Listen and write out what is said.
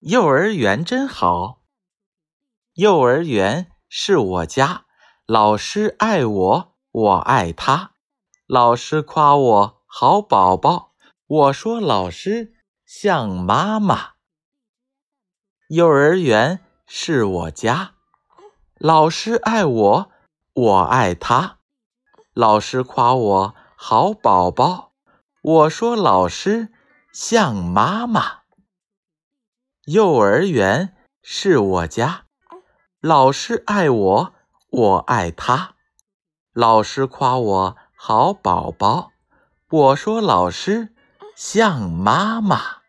幼儿园真好，幼儿园是我家，老师爱我，我爱他。老师夸我好宝宝，我说老师像妈妈。幼儿园是我家，老师爱我，我爱他。老师夸我好宝宝，我说老师像妈妈。幼儿园是我家，老师爱我，我爱他。老师夸我好宝宝，我说老师像妈妈。